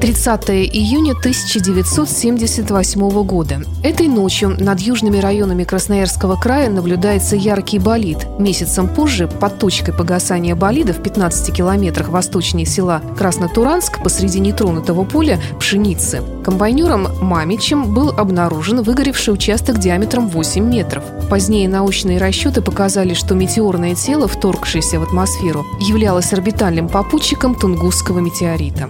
Тридцатое июня 1978 года. Этой ночью над южными районами Красноярского края наблюдается яркий болид. Месяцем позже, под точкой погасания болида в 15 километрах восточнее села Краснотуранск посреди нетронутого поля пшеницы, комбайнером Мамичем был обнаружен выгоревший участок диаметром 8 метров. Позднее научные расчеты показали, что метеорное тело, вторгшееся в атмосферу, являлось орбитальным попутчиком Тунгусского метеорита.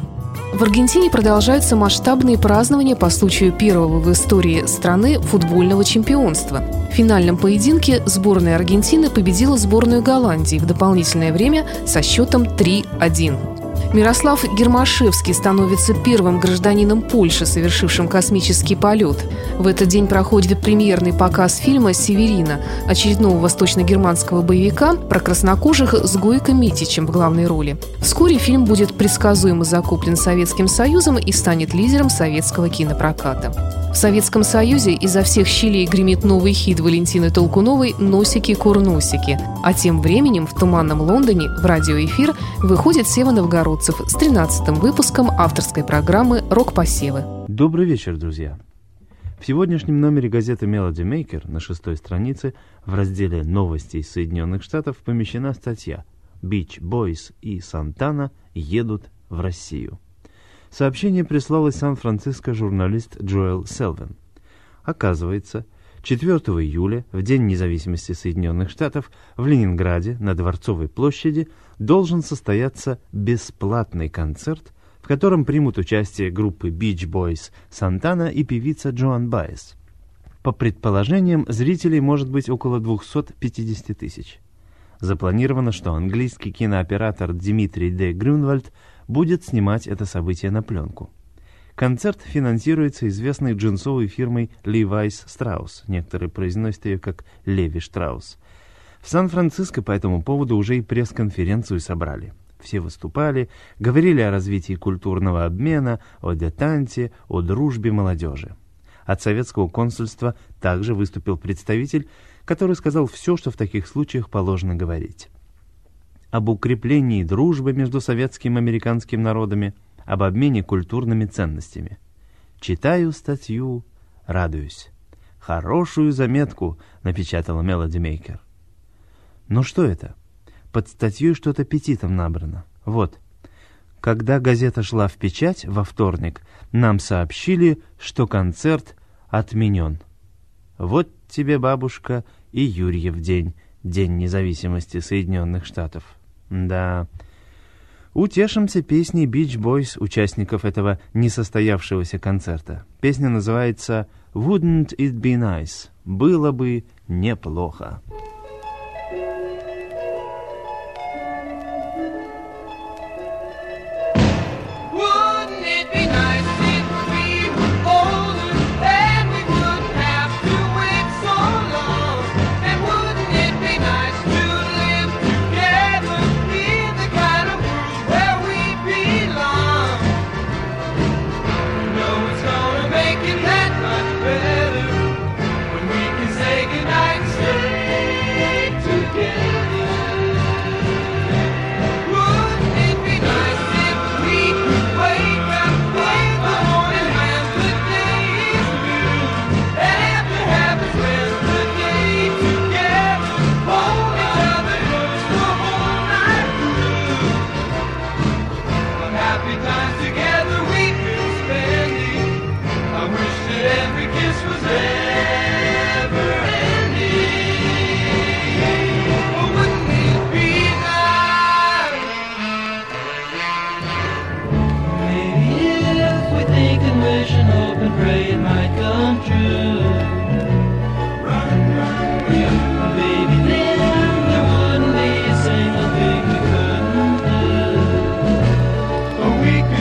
В Аргентине продолжаются масштабные празднования по случаю первого в истории страны футбольного чемпионства. В финальном поединке сборная Аргентины победила сборную Голландии в дополнительное время со счетом 3-1. Мирослав Гермашевский становится первым гражданином Польши, совершившим космический полет. В этот день проходит премьерный показ фильма «Северина», очередного восточно-германского боевика про краснокожих с Гойко Митичем в главной роли. Вскоре фильм будет предсказуемо закуплен Советским Союзом и станет лидером советского кинопроката. В Советском Союзе изо всех щелей гремит новый хит Валентины Толкуновой «Носики-курносики». А тем временем в туманном Лондоне в радиоэфир выходит Сева Новгородцев с 13-м выпуском авторской программы «Рок-посевы». Добрый вечер, друзья! В сегодняшнем номере газеты Melody Maker на шестой странице в разделе «Новости из Соединенных Штатов» помещена статья «Beach Boys и Сантана едут в Россию». Сообщение прислал из Сан-Франциско журналист Джоэл Селвин. Оказывается, 4 июля, в День независимости Соединенных Штатов, в Ленинграде на Дворцовой площади должен состояться бесплатный концерт, в котором примут участие группы Beach Boys Сантана и певица Джоан Байес. По предположениям, зрителей может быть около 250 тысяч. Запланировано, что английский кинооператор Дмитрий Д. Грюнвальд будет снимать это событие на пленку. Концерт финансируется известной джинсовой фирмой Levi's Strauss. Некоторые произносят ее как Леви Штраус. В Сан-Франциско по этому поводу уже и пресс-конференцию собрали. Все выступали, говорили о развитии культурного обмена, о детанте, о дружбе молодежи. От советского консульства также выступил представитель, который сказал все, что в таких случаях положено говорить об укреплении дружбы между советским и американским народами, об обмене культурными ценностями. Читаю статью, радуюсь. Хорошую заметку напечатала Мелоди Мейкер. Ну что это? Под статьей что-то петитом набрано. Вот. Когда газета шла в печать во вторник, нам сообщили, что концерт отменен. Вот тебе, бабушка, и Юрьев день, День независимости Соединенных Штатов. Да. Утешимся песней Beach Boys, участников этого несостоявшегося концерта. Песня называется «Wouldn't it be nice?» «Было бы неплохо».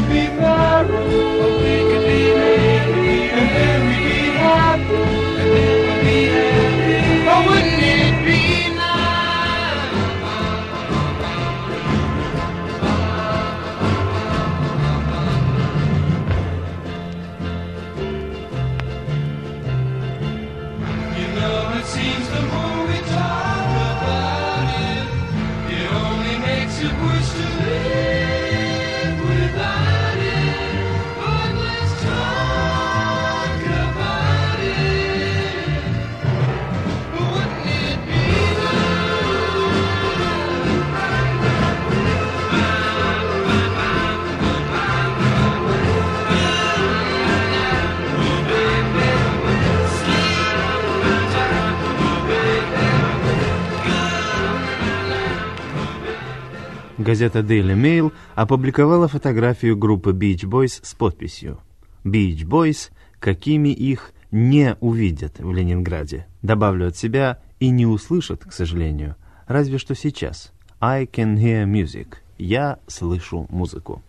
be married. Газета Daily Mail опубликовала фотографию группы Beach Boys с подписью «Beach Boys, какими их не увидят в Ленинграде». Добавлю от себя и не услышат, к сожалению, разве что сейчас. I can hear music. Я слышу музыку.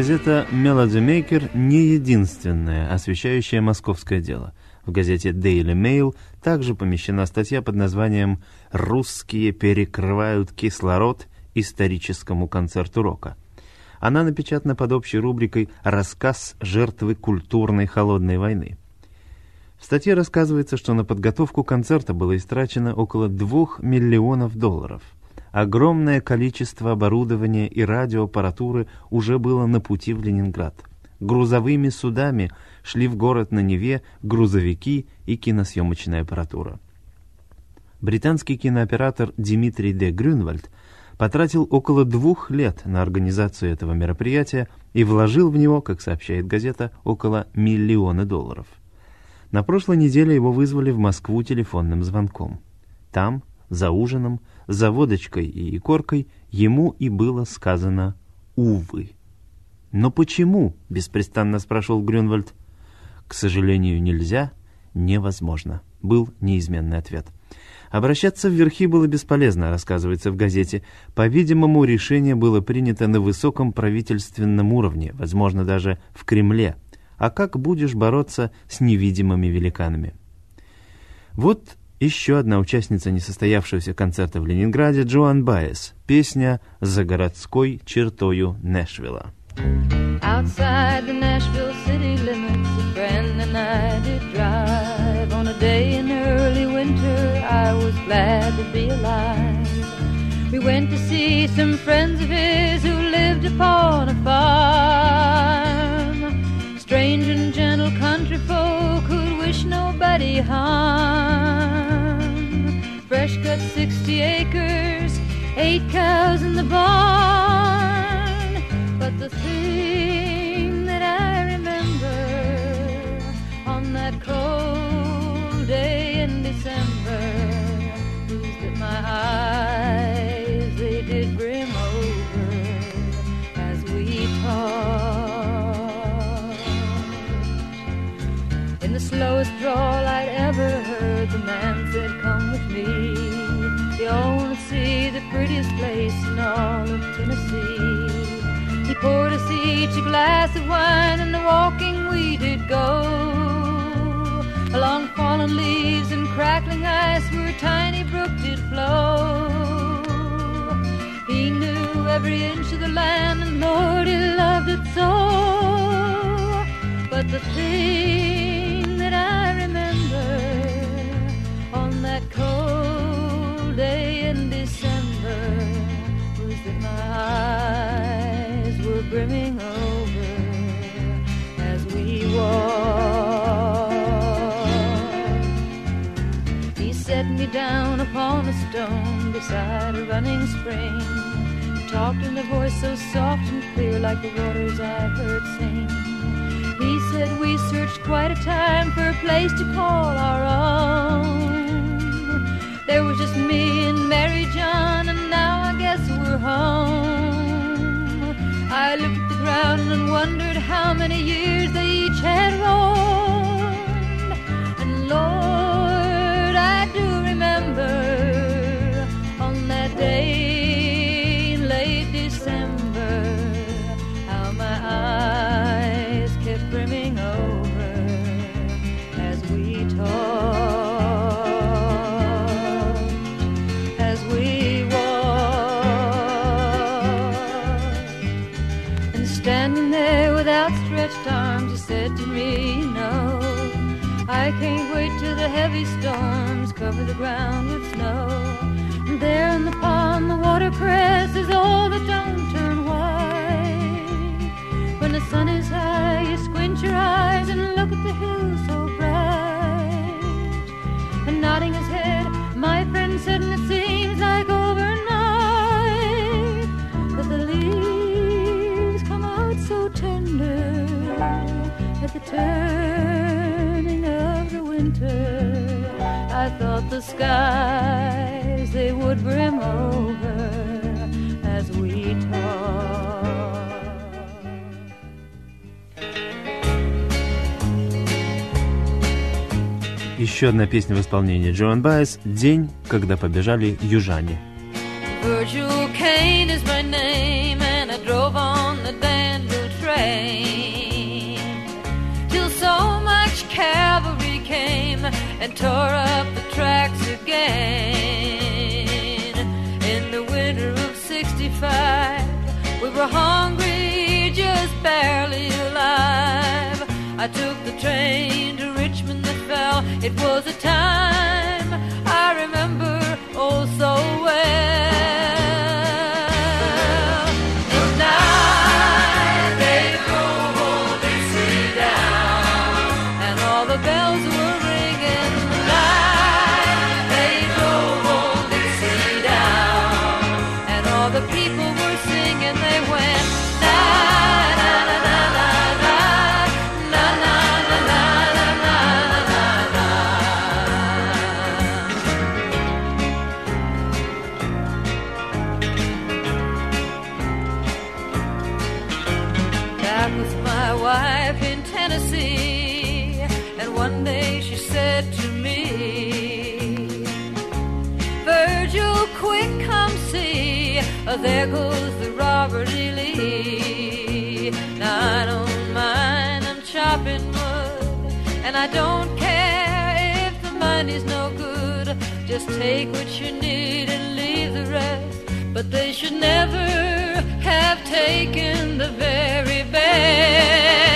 Газета «Melody Maker» не единственная, освещающая московское дело. В газете Daily Mail также помещена статья под названием «Русские перекрывают кислород историческому концерту рока». Она напечатана под общей рубрикой «Рассказ жертвы культурной холодной войны». В статье рассказывается, что на подготовку концерта было истрачено около 2 миллионов долларов – Огромное количество оборудования и радиоаппаратуры уже было на пути в Ленинград. Грузовыми судами шли в город на Неве грузовики и киносъемочная аппаратура. Британский кинооператор Димитрий де Грюнвальд потратил около двух лет на организацию этого мероприятия и вложил в него, как сообщает газета, около миллиона долларов. На прошлой неделе его вызвали в Москву телефонным звонком. Там, за ужином, за водочкой и икоркой, ему и было сказано «увы». «Но почему?» — беспрестанно спрашивал Грюнвальд. «К сожалению, нельзя, невозможно», — был неизменный ответ. Обращаться в верхи было бесполезно, рассказывается в газете. По-видимому, решение было принято на высоком правительственном уровне, возможно, даже в Кремле. А как будешь бороться с невидимыми великанами? Вот еще одна участница несостоявшегося концерта в Ленинграде Джоан Байес. Песня «За городской чертою Нэшвилла». Outside the Nashville city limits, a friend and I did drive. On a day in early winter, I was glad to be alive. We went to see some friends of his who lived upon a farm. Strange and gentle country folk who'd wish nobody harm. Cut 60 acres, eight cows in the barn. But the thing that I remember on that cold day in December is that my eyes they did brim over as we talked. In the slowest drawl I'd ever prettiest place in all of Tennessee." He poured us each a glass of wine, and the walking we did go along fallen leaves and crackling ice where a tiny brook did flow. He knew every inch of the land, and Lord, he loved it so. But the thing eyes were brimming over as we walked. He set me down upon a stone beside a running spring. He talked in a voice so soft and clear, like the waters I've heard sing. He said we searched quite a time for a place to call our own. There was just me and and wondered how many years they each had roamed. And Lord, heavy storms cover the ground with snow. And there in the pond, the watercress is all that don't turn white. When the sun is high, you squint your eyes and look at the hills so bright. And nodding his head, my friend said, and it seems like overnight that the leaves come out so tender at the turning the skies they would brim over as we talked. Еще одна песня в исполнении Джоан Байес «День, когда побежали южане». Virgil Kane is and tore up the tracks again. In the winter of '65, we were hungry, just barely alive. I took the train to Richmond that fell. It was a time I remember oh so well. Just take what you need and leave the rest. But they should never have taken the very best.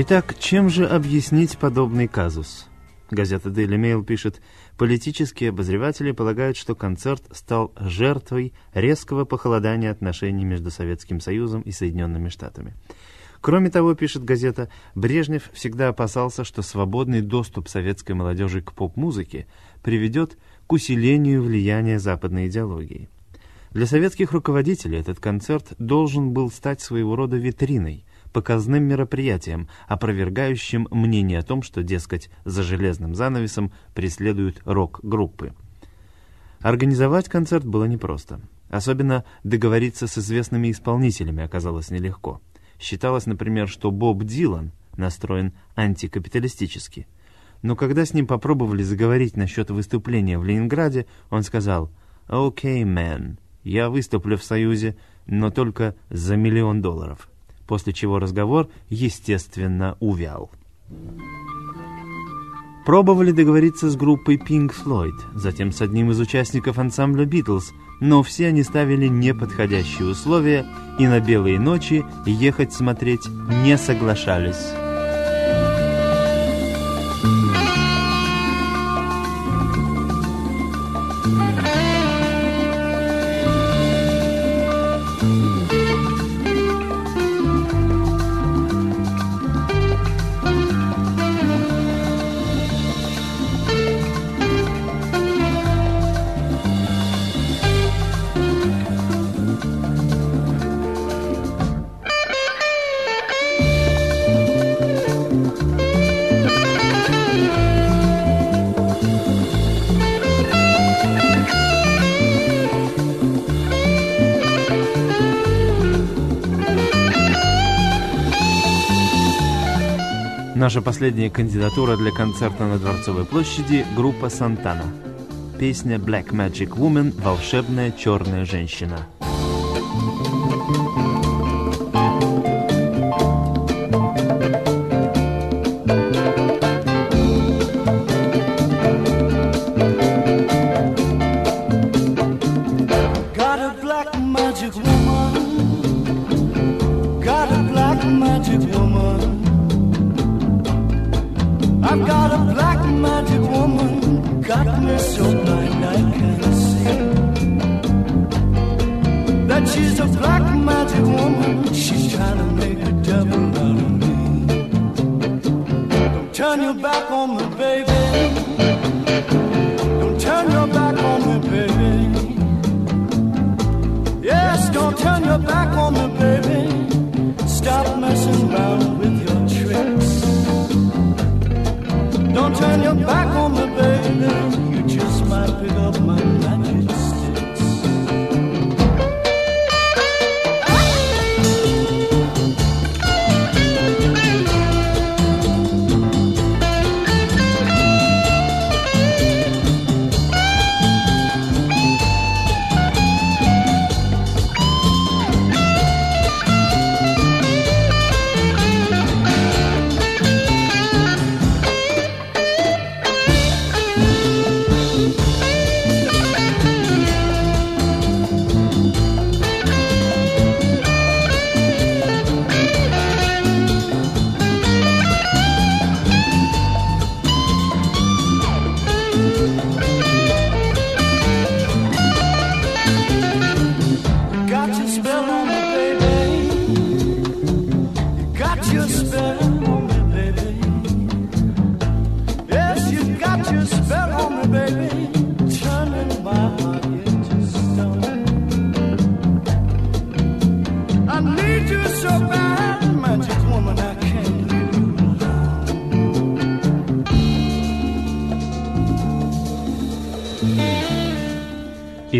Итак, чем же объяснить подобный казус? Газета Daily Mail пишет, политические обозреватели полагают, что концерт стал жертвой резкого похолодания отношений между Советским Союзом и Соединенными Штатами. Кроме того, пишет газета, Брежнев всегда опасался, что свободный доступ советской молодежи к поп-музыке приведет к усилению влияния западной идеологии. Для советских руководителей этот концерт должен был стать своего рода витриной, показным мероприятием, опровергающим мнение о том, что, дескать, за железным занавесом преследуют рок-группы. Организовать концерт было непросто. Особенно договориться с известными исполнителями оказалось нелегко. Считалось, например, что Боб Дилан настроен антикапиталистически. Но когда с ним попробовали заговорить насчет выступления в Ленинграде, он сказал «Окей, okay, мэн, я выступлю в Союзе, но только за миллион долларов» после чего разговор, естественно, увял. Пробовали договориться с группой Pink Floyd, затем с одним из участников ансамбля Beatles, но все они ставили неподходящие условия и на белые ночи ехать смотреть не соглашались. Наша последняя кандидатура для концерта на Дворцовой площади – группа «Сантана». Песня «Black Magic Woman» – «Волшебная черная женщина». turn your back on me, baby. Don't turn your back on me, baby. Yes, don't turn your back on me, baby. Stop messing around with your tricks. Don't turn your back on me, baby. You just might pick up.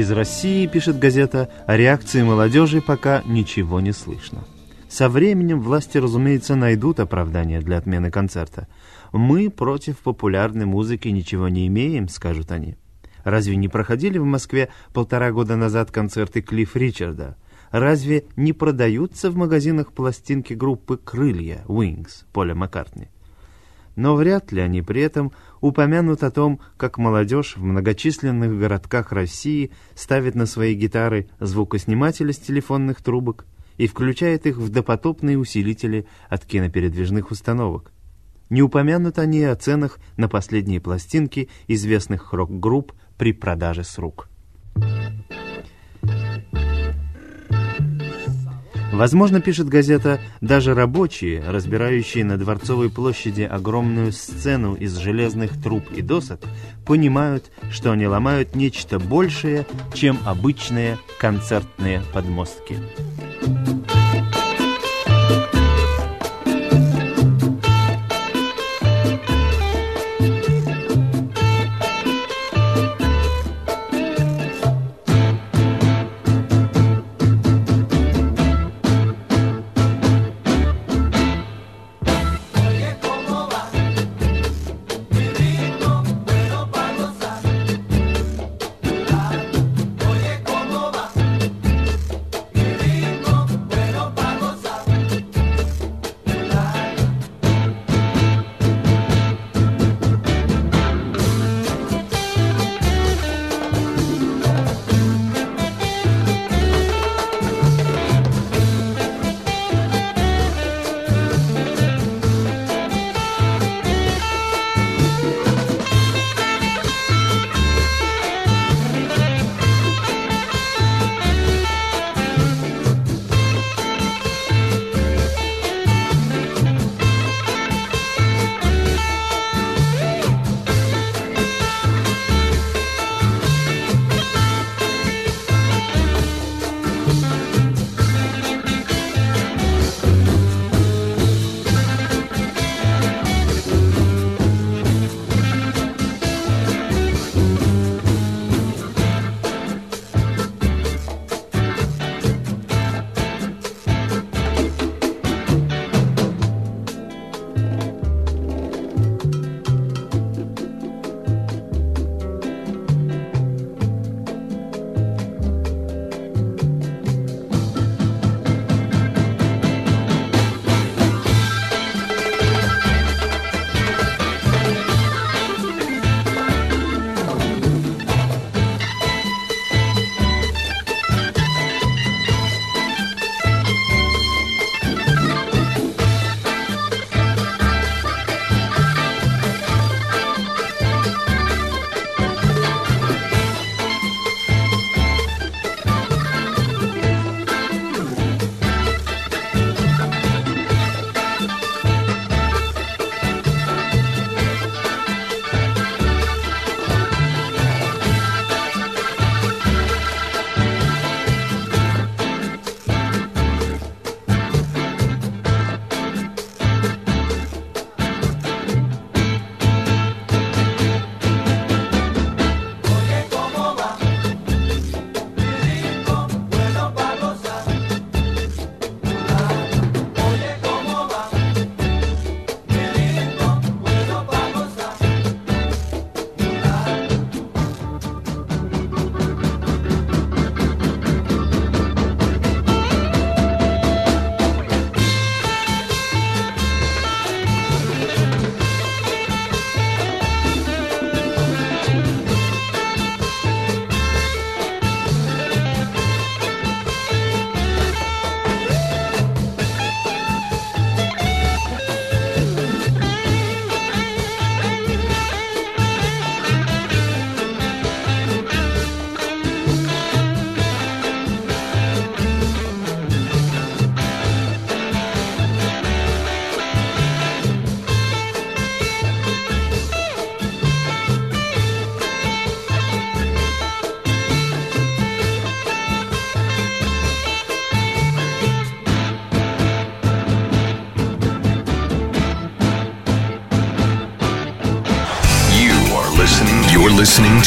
Из России, пишет газета, о реакции молодежи пока ничего не слышно. Со временем власти, разумеется, найдут оправдание для отмены концерта. «Мы против популярной музыки ничего не имеем», — скажут они. Разве не проходили в Москве полтора года назад концерты Клифф Ричарда? Разве не продаются в магазинах пластинки группы «Крылья» Wings Поля Маккартни? Но вряд ли они при этом упомянут о том, как молодежь в многочисленных городках России ставит на свои гитары звукосниматели с телефонных трубок и включает их в допотопные усилители от кинопередвижных установок. Не упомянут они о ценах на последние пластинки известных рок-групп при продаже с рук. Возможно, пишет газета, даже рабочие, разбирающие на Дворцовой площади огромную сцену из железных труб и досок, понимают, что они ломают нечто большее, чем обычные концертные подмостки. listening